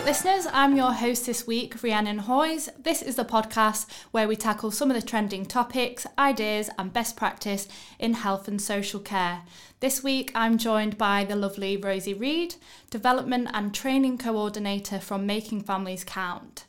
right, listeners, I'm your host this week, Rhiannon Hoyes. This is the podcast where we tackle some of the trending topics, ideas, and best practice in health and social care. This week, I'm joined by the lovely Rosie Reed, Development and Training Coordinator from Making Families Count.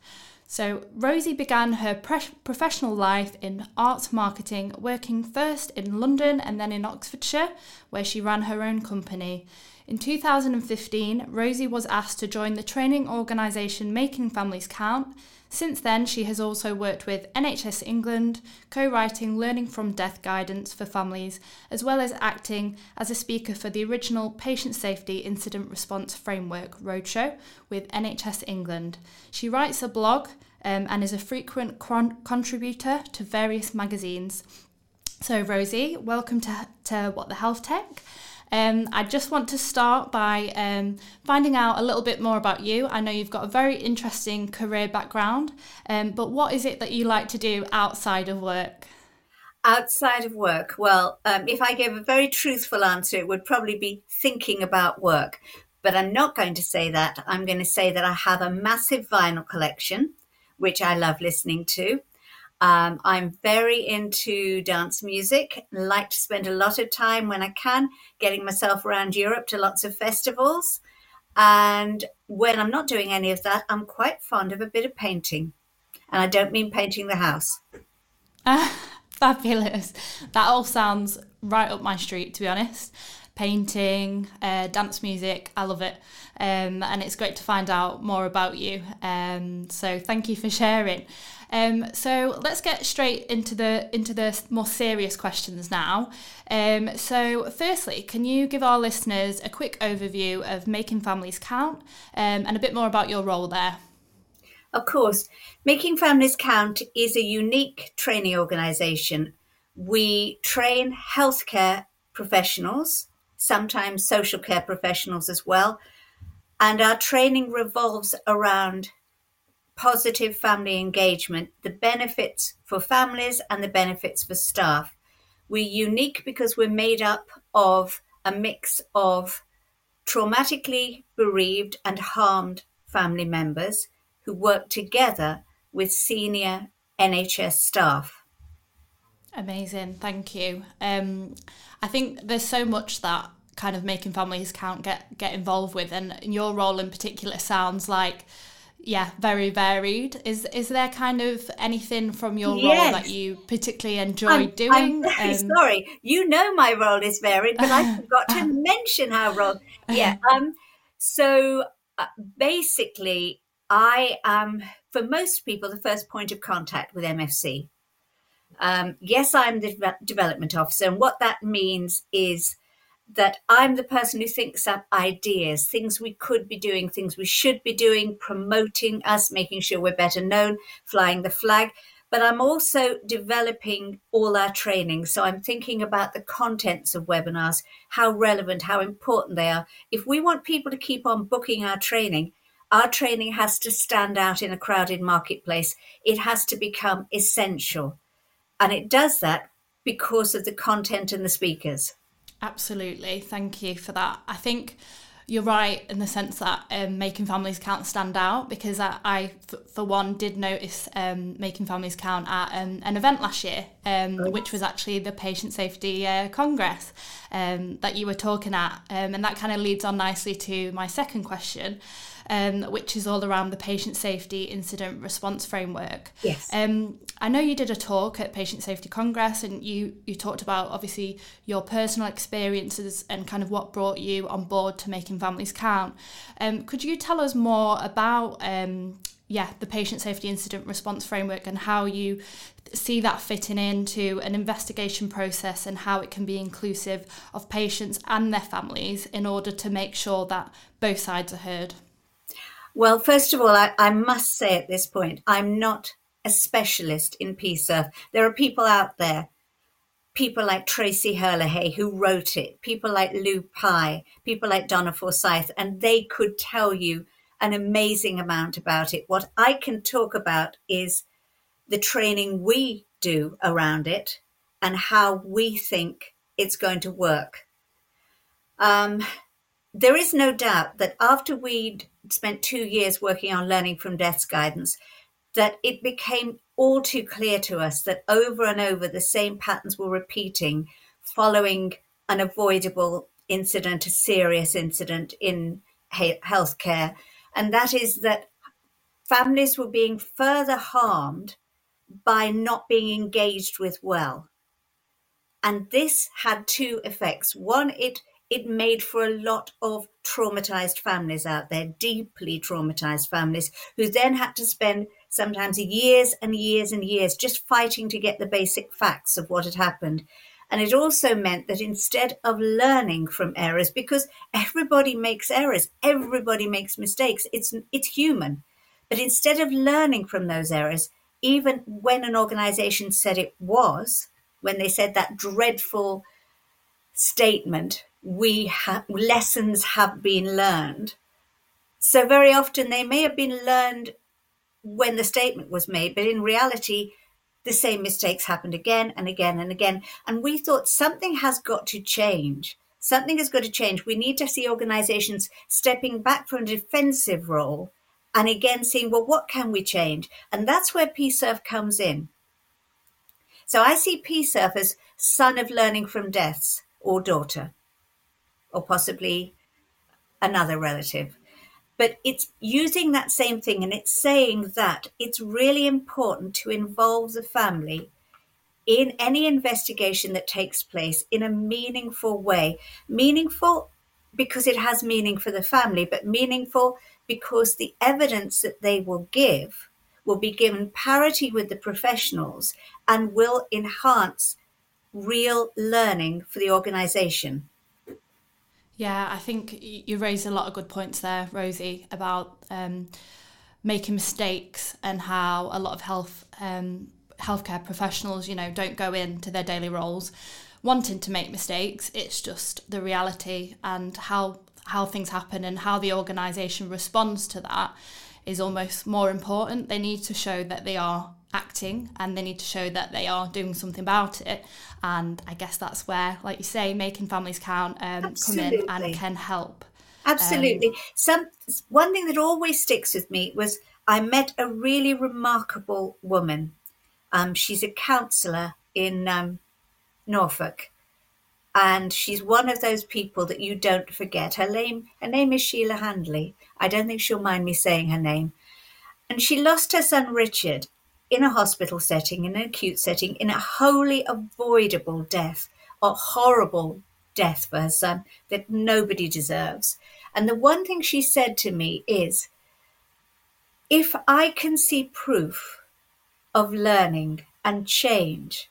So, Rosie began her pre- professional life in arts marketing, working first in London and then in Oxfordshire, where she ran her own company. In 2015, Rosie was asked to join the training organisation Making Families Count. Since then, she has also worked with NHS England, co writing Learning from Death guidance for families, as well as acting as a speaker for the original Patient Safety Incident Response Framework Roadshow with NHS England. She writes a blog um, and is a frequent con- contributor to various magazines. So, Rosie, welcome to, to What the Health Tech. Um, I just want to start by um, finding out a little bit more about you. I know you've got a very interesting career background, um, but what is it that you like to do outside of work? Outside of work, well, um, if I gave a very truthful answer, it would probably be thinking about work. But I'm not going to say that. I'm going to say that I have a massive vinyl collection, which I love listening to. Um, I'm very into dance music, like to spend a lot of time when I can getting myself around Europe to lots of festivals. And when I'm not doing any of that, I'm quite fond of a bit of painting. And I don't mean painting the house. Fabulous. That all sounds right up my street, to be honest. Painting, uh, dance music, I love it. Um, and it's great to find out more about you. Um, so thank you for sharing. Um, so let's get straight into the into the more serious questions now. Um, so firstly, can you give our listeners a quick overview of Making Families Count um, and a bit more about your role there? Of course, Making Families Count is a unique training organisation. We train healthcare professionals, sometimes social care professionals as well, and our training revolves around positive family engagement, the benefits for families and the benefits for staff. We're unique because we're made up of a mix of traumatically bereaved and harmed family members who work together with senior NHS staff. Amazing, thank you. Um, I think there's so much that kind of making families count get get involved with, and your role in particular sounds like yeah, very varied. Is is there kind of anything from your yes. role that you particularly enjoy I'm, doing? I'm very um, sorry. You know my role is varied, but I forgot to mention how role. Yeah. Um. So uh, basically, I am for most people the first point of contact with MFC. Um, yes, I'm the development officer, and what that means is that I'm the person who thinks up ideas, things we could be doing, things we should be doing, promoting us, making sure we're better known, flying the flag. But I'm also developing all our training. So I'm thinking about the contents of webinars, how relevant, how important they are. If we want people to keep on booking our training, our training has to stand out in a crowded marketplace. It has to become essential. And it does that because of the content and the speakers. Absolutely. Thank you for that. I think you're right in the sense that um, making families count stand out because I, I for one, did notice um, making families count at um, an event last year, um, which was actually the Patient Safety uh, Congress um, that you were talking at. Um, and that kind of leads on nicely to my second question um, which is all around the patient safety incident response framework. Yes. Um, I know you did a talk at Patient Safety Congress and you, you talked about obviously your personal experiences and kind of what brought you on board to making families count. Um, could you tell us more about um, yeah, the patient safety incident response framework and how you see that fitting into an investigation process and how it can be inclusive of patients and their families in order to make sure that both sides are heard. Well, first of all, I, I must say at this point, I'm not a specialist in PSIRF. There are people out there, people like Tracy Herlihy who wrote it, people like Lou Pye, people like Donna Forsyth, and they could tell you an amazing amount about it. What I can talk about is the training we do around it and how we think it's going to work. Um, there is no doubt that after we'd spent two years working on learning from death's guidance, that it became all too clear to us that over and over the same patterns were repeating following an avoidable incident, a serious incident in healthcare. And that is that families were being further harmed by not being engaged with well. And this had two effects. One, it it made for a lot of traumatized families out there, deeply traumatized families, who then had to spend sometimes years and years and years just fighting to get the basic facts of what had happened. And it also meant that instead of learning from errors, because everybody makes errors, everybody makes mistakes, it's, it's human. But instead of learning from those errors, even when an organization said it was, when they said that dreadful statement, we have lessons have been learned. So very often they may have been learned when the statement was made, but in reality, the same mistakes happened again and again and again. And we thought something has got to change. Something has got to change. We need to see organizations stepping back from a defensive role and again seeing, well, what can we change? And that's where PSIRF comes in. So I see PSIRF as son of learning from deaths or daughter, or possibly another relative. But it's using that same thing and it's saying that it's really important to involve the family in any investigation that takes place in a meaningful way. Meaningful because it has meaning for the family, but meaningful because the evidence that they will give will be given parity with the professionals and will enhance real learning for the organisation. Yeah, I think you raised a lot of good points there, Rosie, about um, making mistakes and how a lot of health um, healthcare professionals, you know, don't go into their daily roles wanting to make mistakes. It's just the reality and how how things happen and how the organisation responds to that is almost more important. They need to show that they are acting and they need to show that they are doing something about it. And I guess that's where, like you say, making families count um, come in and can help. Absolutely. Um, Some one thing that always sticks with me was I met a really remarkable woman. Um, she's a counsellor in um, Norfolk, and she's one of those people that you don't forget. Her name, her name is Sheila Handley. I don't think she'll mind me saying her name. And she lost her son Richard in a hospital setting, in an acute setting, in a wholly avoidable death, a horrible death for her son that nobody deserves. And the one thing she said to me is if I can see proof of learning and change,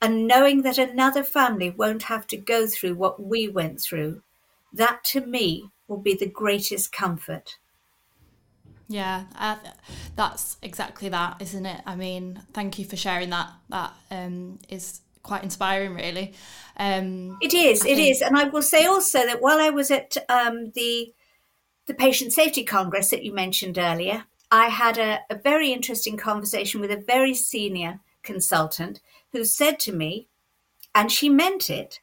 and knowing that another family won't have to go through what we went through, that to me will be the greatest comfort. Yeah, uh, that's exactly that, isn't it? I mean, thank you for sharing that. That um, is quite inspiring, really. Um, it is. I it think... is, and I will say also that while I was at um, the the Patient Safety Congress that you mentioned earlier, I had a, a very interesting conversation with a very senior consultant who said to me, and she meant it,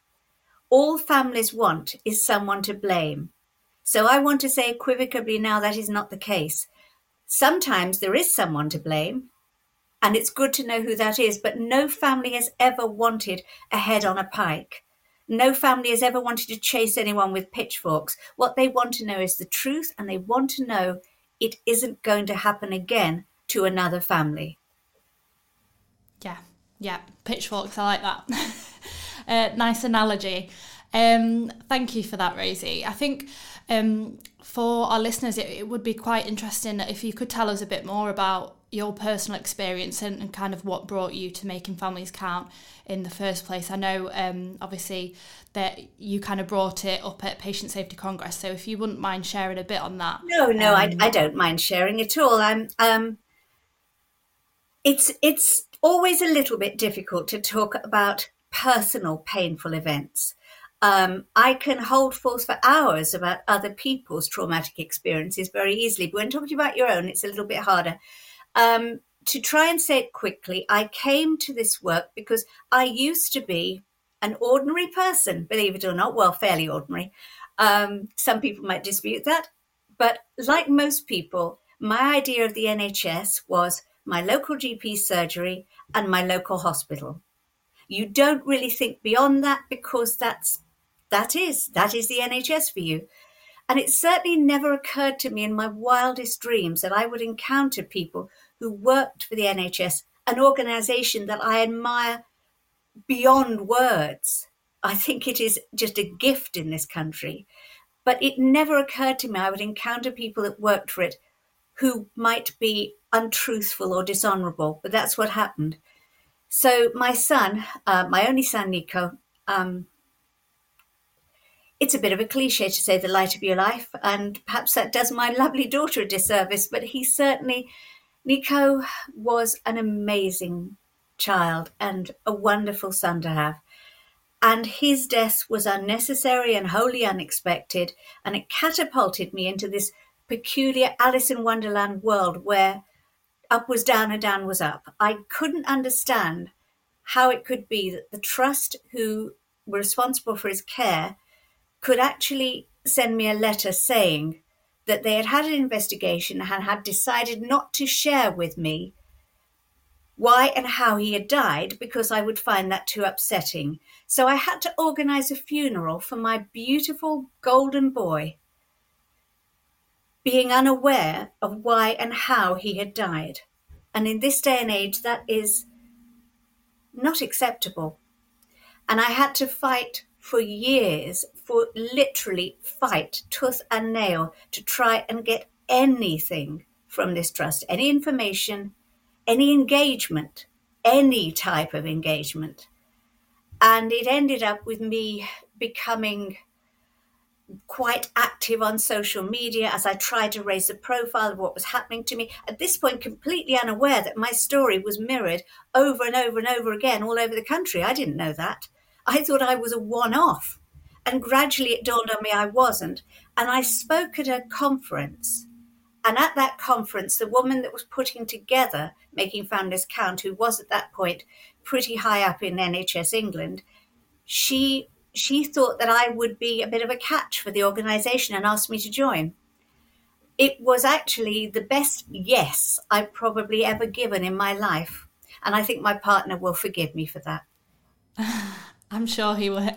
all families want is someone to blame. So I want to say equivocably now that is not the case. Sometimes there is someone to blame, and it's good to know who that is, but no family has ever wanted a head on a pike. No family has ever wanted to chase anyone with pitchforks. What they want to know is the truth, and they want to know it isn't going to happen again to another family. Yeah, yeah, pitchforks, I like that. uh, nice analogy. Um, thank you for that, Rosie. I think um, for our listeners, it, it, would be quite interesting if you could tell us a bit more about your personal experience and, and, kind of what brought you to making families count in the first place. I know, um, obviously, that you kind of brought it up at Patient Safety Congress. So if you wouldn't mind sharing a bit on that. No, no, I, um, I don't mind sharing at all. I'm um, it's it's always a little bit difficult to talk about personal painful events um, I can hold forth for hours about other people's traumatic experiences very easily. But when talking about your own, it's a little bit harder. Um, to try and say it quickly, I came to this work because I used to be an ordinary person, believe it or not, well, fairly ordinary. Um, some people might dispute that. But like most people, my idea of the NHS was my local GP surgery and my local hospital. You don't really think beyond that because that's that is that is the NHS for you. And it certainly never occurred to me in my wildest dreams that I would encounter people who worked for the NHS, an organization that I admire beyond words. I think it is just a gift in this country. But it never occurred to me I would encounter people that worked for it who might be untruthful or dishonorable. But that's what happened. So my son, uh, my only son, Nico, um, it's a bit of a cliche to say the light of your life, and perhaps that does my lovely daughter a disservice, but he certainly, Nico was an amazing child and a wonderful son to have. And his death was unnecessary and wholly unexpected, and it catapulted me into this peculiar Alice in Wonderland world where up was down and down was up. I couldn't understand how it could be that the trust who were responsible for his care could actually send me a letter saying that they had had an investigation and had decided not to share with me why and how he had died because I would find that too upsetting. So I had to organize a funeral for my beautiful golden boy, being unaware of why and how he had died. And in this day and age, that is not acceptable. And I had to fight for years, for literally fight tooth and nail to try and get anything from this trust, any information, any engagement, any type of engagement. And it ended up with me becoming quite active on social media as I tried to raise the profile of what was happening to me. At this point, completely unaware that my story was mirrored over and over and over again all over the country. I didn't know that. I thought I was a one off. And gradually it dawned on me I wasn't. And I spoke at a conference. And at that conference, the woman that was putting together Making Families Count, who was at that point pretty high up in NHS England, she she thought that I would be a bit of a catch for the organization and asked me to join. It was actually the best yes I've probably ever given in my life. And I think my partner will forgive me for that. I'm sure he will.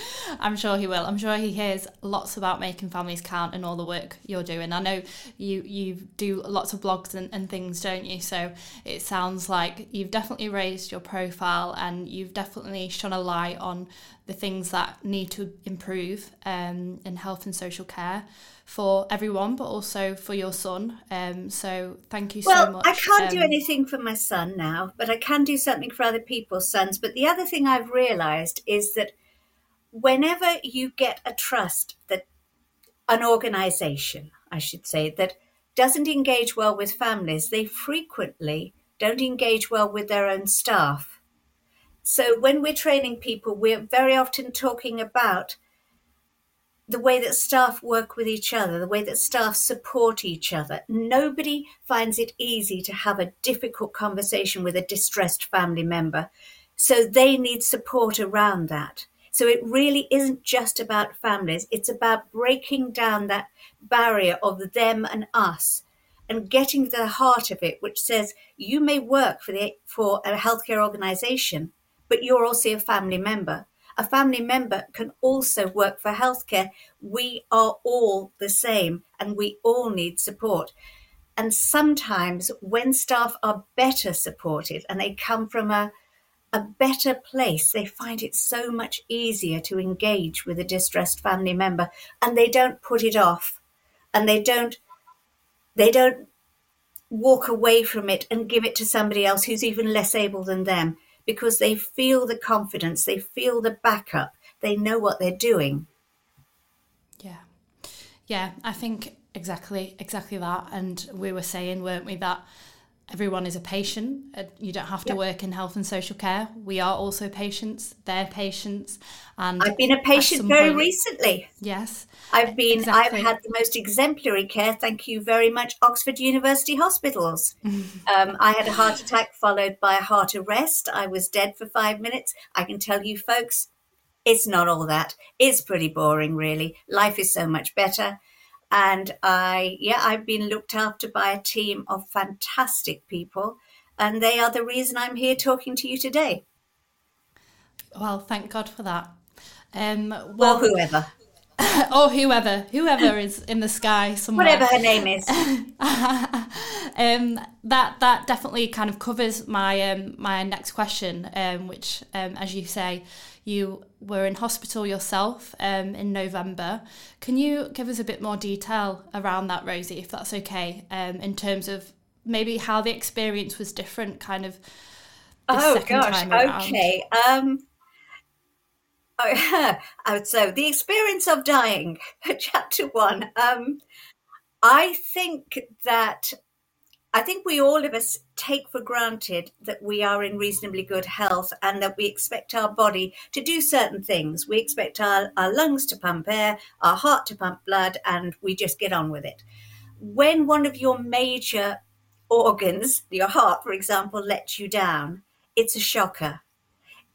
I'm sure he will. I'm sure he hears lots about making families count and all the work you're doing. I know you you do lots of blogs and, and things, don't you? So it sounds like you've definitely raised your profile and you've definitely shone a light on the things that need to improve um, in health and social care for everyone, but also for your son. Um, so thank you well, so much. I can't um, do anything for my son now, but I can do something for other people's sons. But the other thing I've realized is that whenever you get a trust that an organization, I should say, that doesn't engage well with families, they frequently don't engage well with their own staff. So when we're training people, we're very often talking about the way that staff work with each other, the way that staff support each other. Nobody finds it easy to have a difficult conversation with a distressed family member. So they need support around that. So it really isn't just about families, it's about breaking down that barrier of them and us and getting to the heart of it, which says you may work for, the, for a healthcare organization, but you're also a family member a family member can also work for healthcare. We are all the same and we all need support. And sometimes when staff are better supported and they come from a, a better place, they find it so much easier to engage with a distressed family member and they don't put it off and they don't they don't walk away from it and give it to somebody else who's even less able than them because they feel the confidence, they feel the backup, they know what they're doing. Yeah. Yeah, I think exactly exactly that and we were saying weren't we that everyone is a patient. Uh, you don't have to yep. work in health and social care. We are also patients. They're patients. And I've been a patient very point, recently. Yes. I've been exactly. I've had the most exemplary care. Thank you very much, Oxford University Hospitals. um, I had a heart attack followed by a heart arrest. I was dead for five minutes. I can tell you folks, It's not all that. It's pretty boring, really. Life is so much better. And I, yeah, I've been looked after by a team of fantastic people, and they are the reason I'm here talking to you today. Well, thank God for that. Um, well, or whoever. or whoever, whoever is in the sky somewhere. Whatever her name is. um, that that definitely kind of covers my um, my next question, um, which, um, as you say, you were in hospital yourself um, in November. Can you give us a bit more detail around that, Rosie, if that's okay, um, in terms of maybe how the experience was different, kind of. oh gosh, okay. Oh, so the experience of dying, chapter one. Um, I think that I think we all of us take for granted that we are in reasonably good health and that we expect our body to do certain things. We expect our, our lungs to pump air, our heart to pump blood, and we just get on with it. When one of your major organs, your heart, for example, lets you down, it's a shocker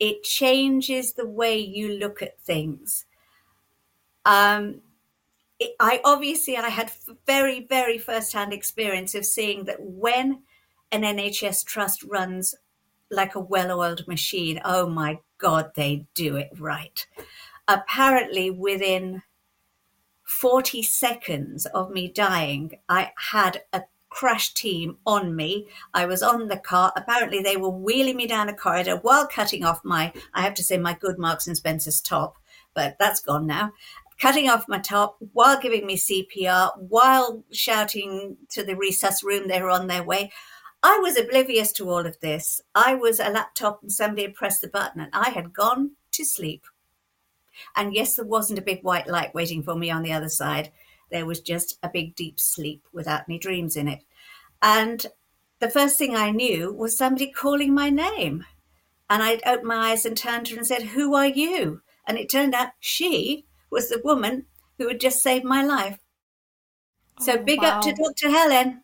it changes the way you look at things. Um, it, I obviously I had very very first hand experience of seeing that when an NHS trust runs like a well-oiled machine, oh my God, they do it right. Apparently, within 40 seconds of me dying, I had a crash team on me. I was on the car. Apparently, they were wheeling me down a corridor while cutting off my, I have to say, my good Marks and Spencer's top, but that's gone now. Cutting off my top while giving me CPR, while shouting to the resus room they were on their way. I was oblivious to all of this. I was a laptop and somebody had pressed the button and I had gone to sleep. And yes, there wasn't a big white light waiting for me on the other side. There was just a big deep sleep without any dreams in it. And the first thing I knew was somebody calling my name. And I opened my eyes and turned to her and said, Who are you? And it turned out she was the woman who had just saved my life. So oh, big wow. up to Dr. Helen.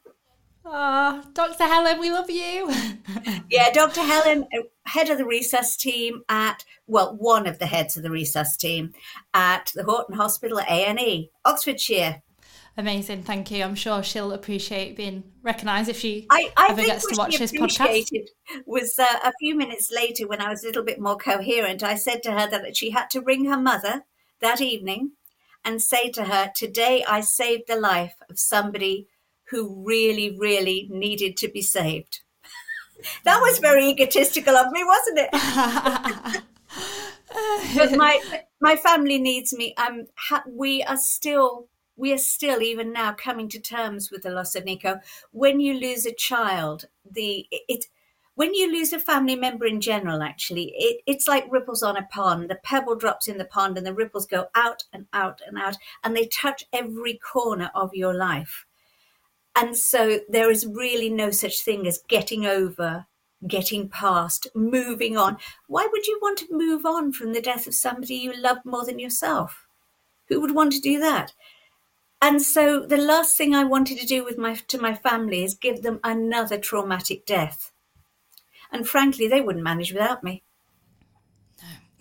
Ah, oh, Dr. Helen, we love you. yeah, Dr. Helen, uh, head of the resus team at, well, one of the heads of the resus team at the Horton Hospital A&E, Oxfordshire. Amazing, thank you. I'm sure she'll appreciate being recognised if she I, I ever gets to watch this podcast. Was uh, a few minutes later when I was a little bit more coherent. I said to her that she had to ring her mother that evening and say to her, "Today I saved the life of somebody who really, really needed to be saved. that was very egotistical of me, wasn't it? but my my family needs me. Um, ha- we are still we are still even now coming to terms with the loss of Nico. When you lose a child, the it when you lose a family member in general, actually, it, it's like ripples on a pond. The pebble drops in the pond, and the ripples go out and out and out, and they touch every corner of your life. And so there is really no such thing as getting over, getting past, moving on. Why would you want to move on from the death of somebody you loved more than yourself? Who would want to do that? And so the last thing I wanted to do with my to my family is give them another traumatic death. And frankly, they wouldn't manage without me.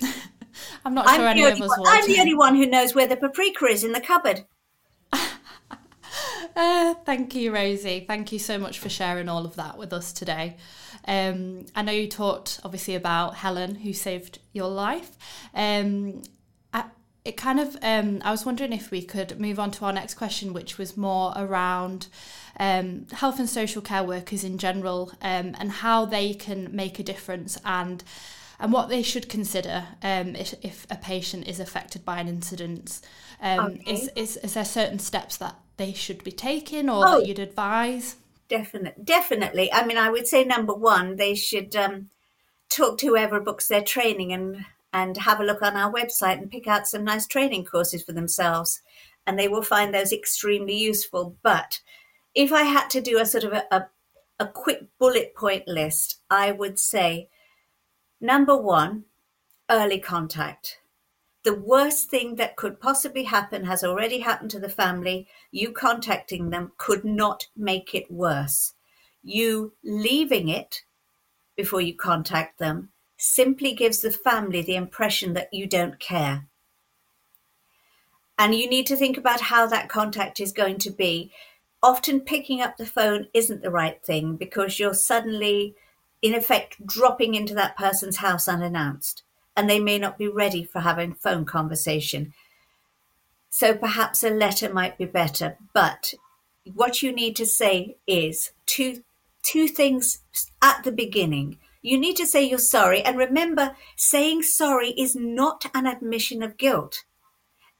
No. I'm not sure I'm any of us would. I'm the only one who knows where the paprika is in the cupboard. Uh, thank you, Rosie. Thank you so much for sharing all of that with us today. Um, I know you talked obviously about Helen, who saved your life. Um, I, it kind of, um, I was wondering if we could move on to our next question, which was more around um, health and social care workers in general um, and how they can make a difference and and what they should consider um, if, if a patient is affected by an incident. Um, okay. is, is, is there certain steps that they should be taking or oh, that you'd advise? Definitely, definitely. I mean, I would say number one, they should um, talk to whoever books their training and and have a look on our website and pick out some nice training courses for themselves, and they will find those extremely useful. But if I had to do a sort of a, a, a quick bullet point list, I would say number one, early contact the worst thing that could possibly happen has already happened to the family. You contacting them could not make it worse. You leaving it before you contact them simply gives the family the impression that you don't care. And you need to think about how that contact is going to be. Often picking up the phone isn't the right thing because you're suddenly, in effect, dropping into that person's house unannounced and they may not be ready for having phone conversation. So perhaps a letter might be better, but what you need to say is two two things at the beginning. You need to say you're sorry and remember saying sorry is not an admission of guilt.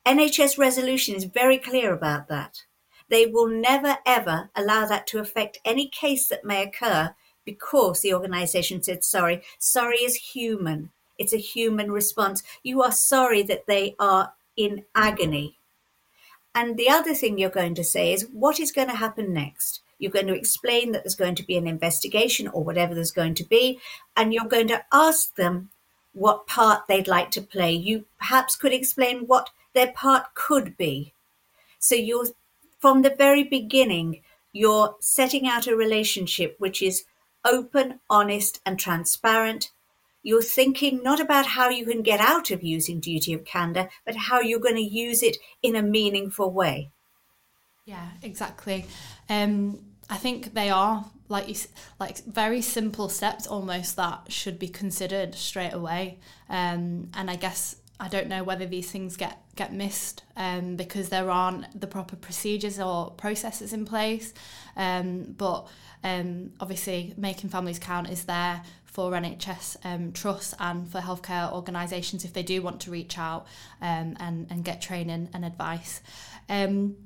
NHS resolution is very clear about that. They will never ever allow that to affect any case that may occur because the organization said sorry. Sorry is human. It's a human response. You are sorry that they are in agony. And the other thing you're going to say is what is going to happen next? You're going to explain that there's going to be an investigation or whatever there's going to be, and you're going to ask them what part they'd like to play. You perhaps could explain what their part could be. So you're from the very beginning, you're setting out a relationship which is open, honest, and transparent. You're thinking not about how you can get out of using duty of candor, but how you're going to use it in a meaningful way. Yeah, exactly. Um, I think they are like you, like very simple steps almost that should be considered straight away. Um, and I guess I don't know whether these things get get missed um, because there aren't the proper procedures or processes in place. Um, but um, obviously, making families count is there for NHS um, trusts and for healthcare organisations if they do want to reach out um, and and get training and advice. Um,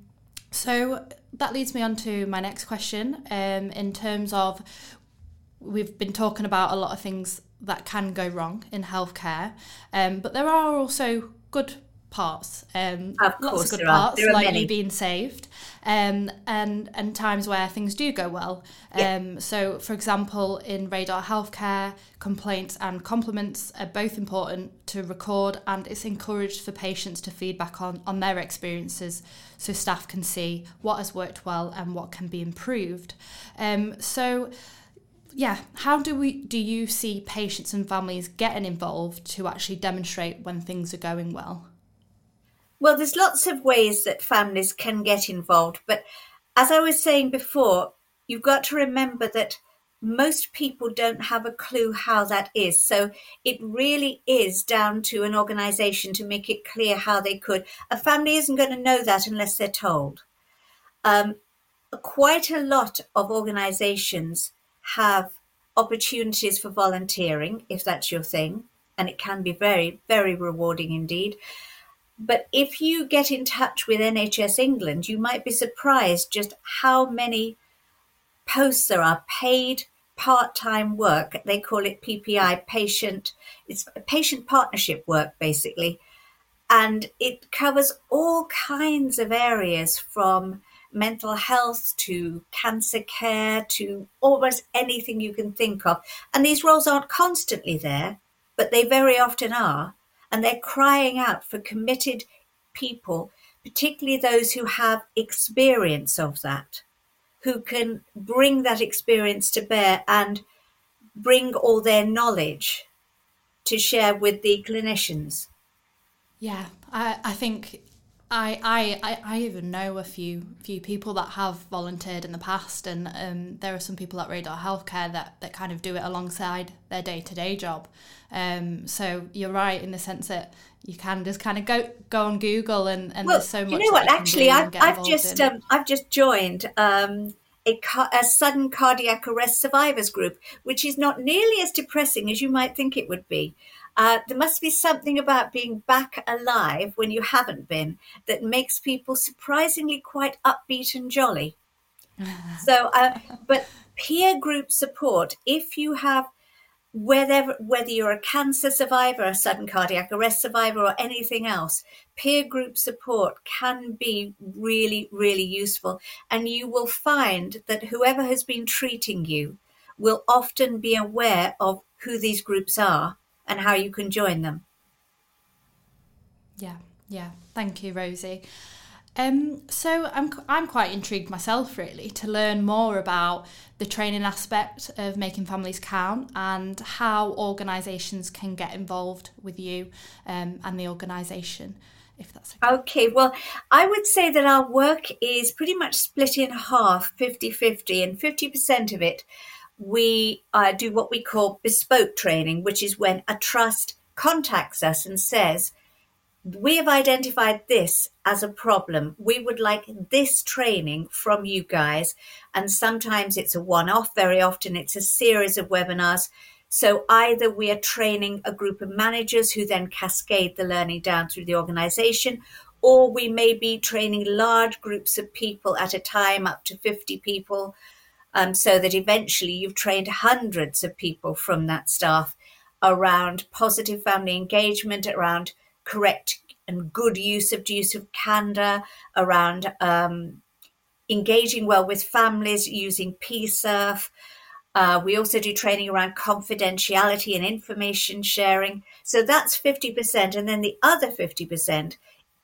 so that leads me on to my next question. In terms of, we've been talking about a lot of things that can go wrong in healthcare, but there are also good parts. Um, of lots of good parts, like many. you being saved, um, and and times where things do go well. Yeah. Um, so, for example, in Radar Healthcare, complaints and compliments are both important to record, and it's encouraged for patients to feedback on on their experiences, so staff can see what has worked well and what can be improved. Um, so yeah how do we do you see patients and families getting involved to actually demonstrate when things are going well Well, there's lots of ways that families can get involved, but as I was saying before, you've got to remember that most people don't have a clue how that is. So it really is down to an organization to make it clear how they could. A family isn't going to know that unless they're told. Um, quite a lot of organizations have opportunities for volunteering, if that's your thing, and it can be very, very rewarding indeed. But if you get in touch with NHS England, you might be surprised just how many posts there are paid part-time work. They call it PPI, patient. It's patient partnership work basically, and it covers all kinds of areas from mental health to cancer care to almost anything you can think of. And these roles aren't constantly there, but they very often are and they're crying out for committed people, particularly those who have experience of that, who can bring that experience to bear and bring all their knowledge to share with the clinicians. Yeah, I, I think I, I, I even know a few few people that have volunteered in the past, and um, there are some people at Radar Healthcare that, that kind of do it alongside their day to day job. Um, so you're right in the sense that you can just kind of go go on Google and, and Well, there's so much. you know what? Actually, I've, I've just um, I've just joined um, a, ca- a sudden cardiac arrest survivors group, which is not nearly as depressing as you might think it would be. Uh, there must be something about being back alive when you haven't been that makes people surprisingly quite upbeat and jolly. So, uh, but peer group support, if you have whether whether you're a cancer survivor, a sudden cardiac arrest survivor, or anything else, peer group support can be really, really useful. And you will find that whoever has been treating you will often be aware of who these groups are and how you can join them. Yeah, yeah. Thank you, Rosie. Um, so I'm I'm quite intrigued myself really to learn more about the training aspect of making families count and how organisations can get involved with you um, and the organisation. If that's okay. okay. Well, I would say that our work is pretty much split in half, 50 50, and 50% of it we uh, do what we call bespoke training, which is when a trust contacts us and says, we have identified this as a problem. We would like this training from you guys. And sometimes it's a one off, very often it's a series of webinars. So either we are training a group of managers who then cascade the learning down through the organization, or we may be training large groups of people at a time, up to 50 people, um, so that eventually you've trained hundreds of people from that staff around positive family engagement, around correct and good use of use of candor around um, engaging well with families using PSIRF. Uh, we also do training around confidentiality and information sharing. So that's 50%. And then the other 50%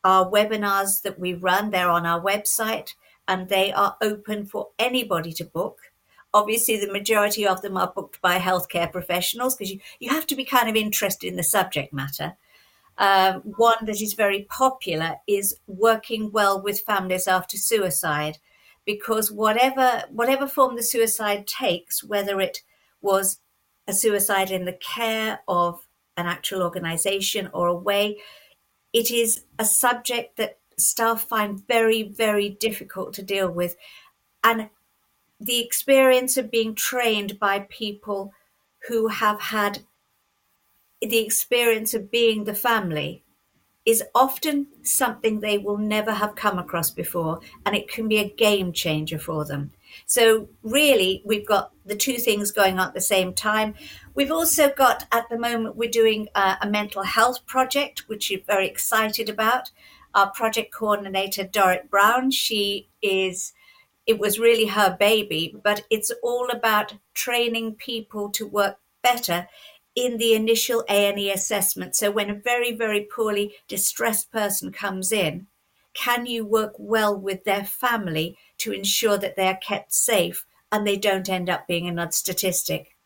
are webinars that we run. They're on our website and they are open for anybody to book. Obviously, the majority of them are booked by healthcare professionals because you, you have to be kind of interested in the subject matter. Um, one that is very popular is working well with families after suicide, because whatever whatever form the suicide takes, whether it was a suicide in the care of an actual organisation or away, it is a subject that staff find very very difficult to deal with, and the experience of being trained by people who have had the experience of being the family is often something they will never have come across before, and it can be a game changer for them. So, really, we've got the two things going on at the same time. We've also got, at the moment, we're doing a, a mental health project, which you're very excited about. Our project coordinator, Dorrit Brown, she is, it was really her baby, but it's all about training people to work better in the initial A&E assessment. So when a very, very poorly distressed person comes in, can you work well with their family to ensure that they are kept safe and they don't end up being another statistic?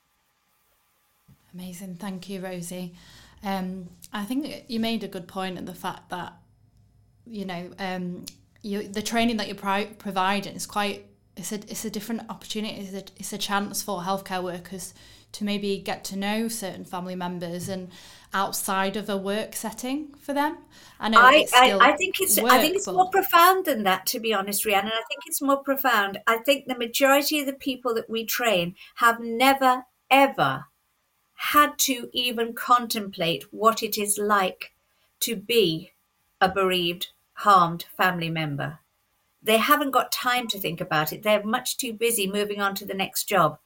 Amazing. Thank you, Rosie. Um, I think you made a good point in the fact that, you know, um, you, the training that you're pro- providing is quite, it's a, it's a different opportunity. It's a, it's a chance for healthcare workers to maybe get to know certain family members and outside of a work setting for them. I I, I, I, think it's work, I think it's but... more profound than that, to be honest, Rhiannon. I think it's more profound. I think the majority of the people that we train have never ever had to even contemplate what it is like to be a bereaved, harmed family member. They haven't got time to think about it. They're much too busy moving on to the next job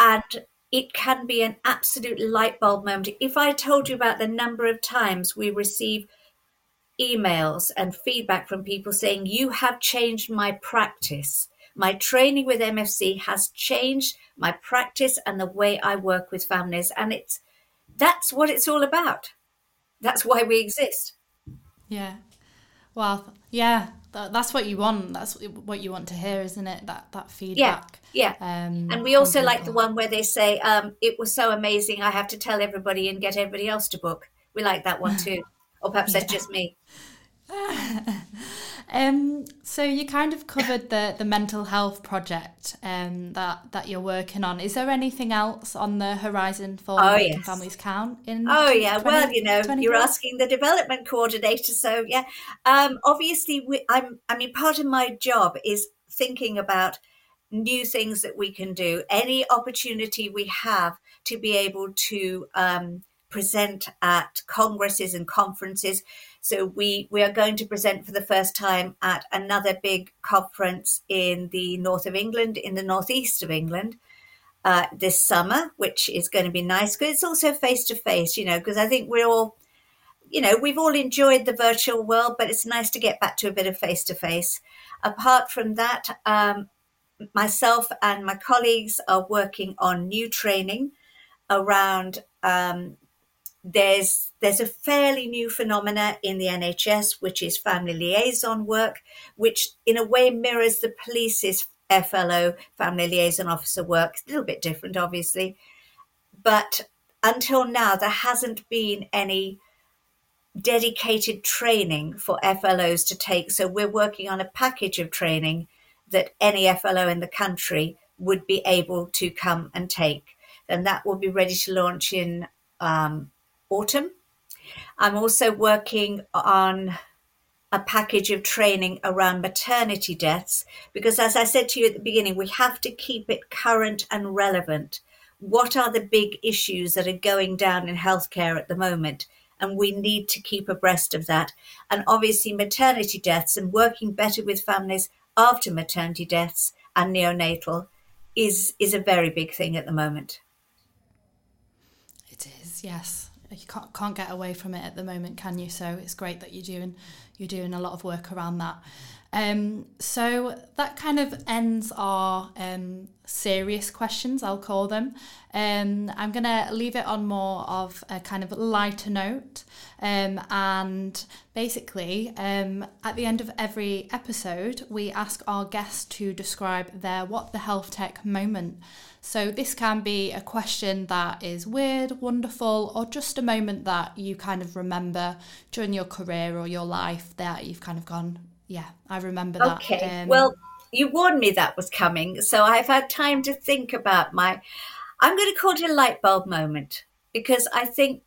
and it can be an absolute light bulb moment. If I told you about the number of times we receive emails and feedback from people saying, You have changed my practice. My training with MFC has changed my practice and the way I work with families. And it's that's what it's all about. That's why we exist. Yeah. Well, yeah, that, that's what you want. That's what you want to hear, isn't it? That that feedback. Yeah, yeah. Um, and we also like the one where they say, um, "It was so amazing. I have to tell everybody and get everybody else to book." We like that one too, or perhaps yeah. that's just me. Um, so you kind of covered the the mental health project um, that that you're working on. Is there anything else on the horizon for oh, making yes. families count? In oh yeah, 20, well you know you're asking the development coordinator, so yeah. Um, obviously, we, I'm. I mean, part of my job is thinking about new things that we can do. Any opportunity we have to be able to um, present at congresses and conferences so we we are going to present for the first time at another big conference in the north of England, in the northeast of England. Uh, this summer, which is going to be nice because it's also face to face, you know, because I think we're all, you know, we've all enjoyed the virtual world, but it's nice to get back to a bit of face to face. Apart from that, um, myself and my colleagues are working on new training around um, there's there's a fairly new phenomena in the NHS, which is family liaison work, which in a way mirrors the police's FLO, family liaison officer work. A little bit different, obviously, but until now there hasn't been any dedicated training for FLOs to take. So we're working on a package of training that any FLO in the country would be able to come and take. And that will be ready to launch in um, autumn. I'm also working on a package of training around maternity deaths because, as I said to you at the beginning, we have to keep it current and relevant. What are the big issues that are going down in healthcare at the moment? And we need to keep abreast of that. And obviously, maternity deaths and working better with families after maternity deaths and neonatal is, is a very big thing at the moment. It is, yes you can't, can't get away from it at the moment, can you? So it's great that you're doing you're doing a lot of work around that. Um, so that kind of ends our um, serious questions, I'll call them. Um, I'm going to leave it on more of a kind of lighter note. Um, and basically, um, at the end of every episode, we ask our guests to describe their What the Health Tech moment. So this can be a question that is weird, wonderful, or just a moment that you kind of remember during your career or your life that you've kind of gone, yeah, I remember that. Okay. Um, well, you warned me that was coming, so I've had time to think about my. I'm going to call it a light bulb moment because I think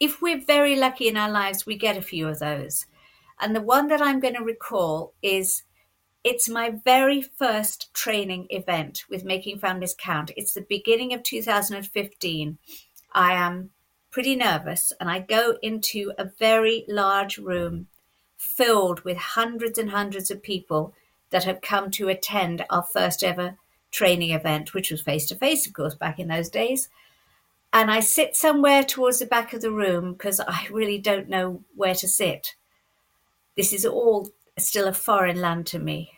if we're very lucky in our lives, we get a few of those. And the one that I'm going to recall is it's my very first training event with Making Families Count. It's the beginning of 2015. I am pretty nervous and I go into a very large room filled with hundreds and hundreds of people that have come to attend our first ever training event, which was face to face, of course, back in those days. And I sit somewhere towards the back of the room because I really don't know where to sit. This is all still a foreign land to me.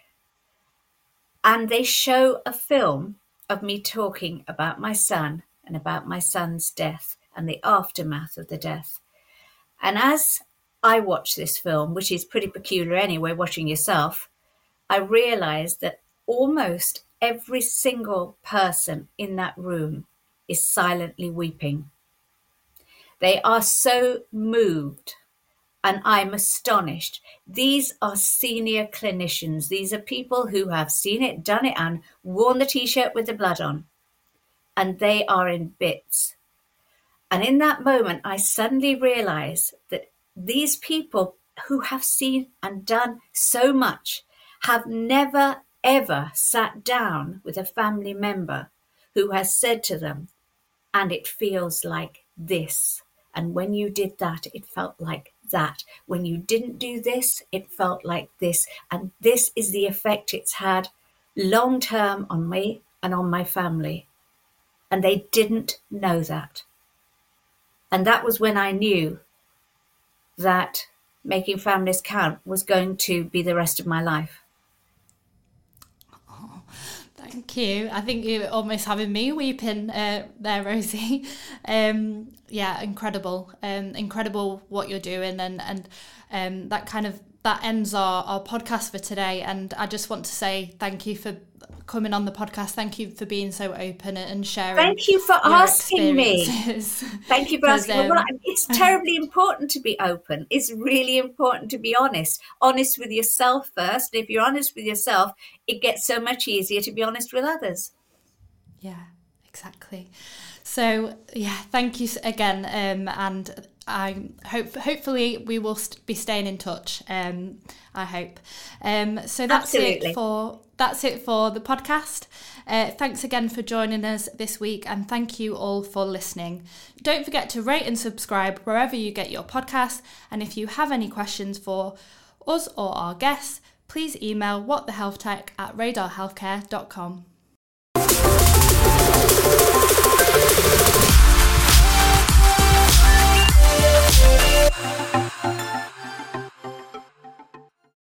And they show a film of me talking about my son and about my son's death and the aftermath of the death. And as I watch this film, which is pretty peculiar anyway, watching yourself, I realized that almost every single person in that room is silently weeping. They are so moved and I'm astonished. These are senior clinicians. These are people who have seen it, done it, and worn the t shirt with the blood on. And they are in bits. And in that moment, I suddenly realized that these people who have seen and done so much have never, ever sat down with a family member who has said to them, and it feels like this. And when you did that, it felt like that. When you didn't do this, it felt like this. And this is the effect it's had long term on me and on my family. And they didn't know that. And that was when I knew that making families count was going to be the rest of my life. Thank you. I think you're almost having me weeping uh, there, Rosie. Um, yeah, incredible. Um, incredible what you're doing, and and um, that kind of that ends our, our podcast for today. And I just want to say thank you for coming on the podcast. Thank you for being so open and sharing. Thank you for asking me. Thank you for asking. Um, well, it's terribly important to be open. It's really important to be honest. Honest with yourself first. And If you're honest with yourself, it gets so much easier to be honest with others. Yeah, exactly. So yeah, thank you again, um, and I hope hopefully we will st- be staying in touch. Um, I hope. Um, so that's Absolutely. it for that's it for the podcast. Uh, thanks again for joining us this week, and thank you all for listening. Don't forget to rate and subscribe wherever you get your podcasts. And if you have any questions for us or our guests, please email whatthehealthtech at radarhealthcare.com. Música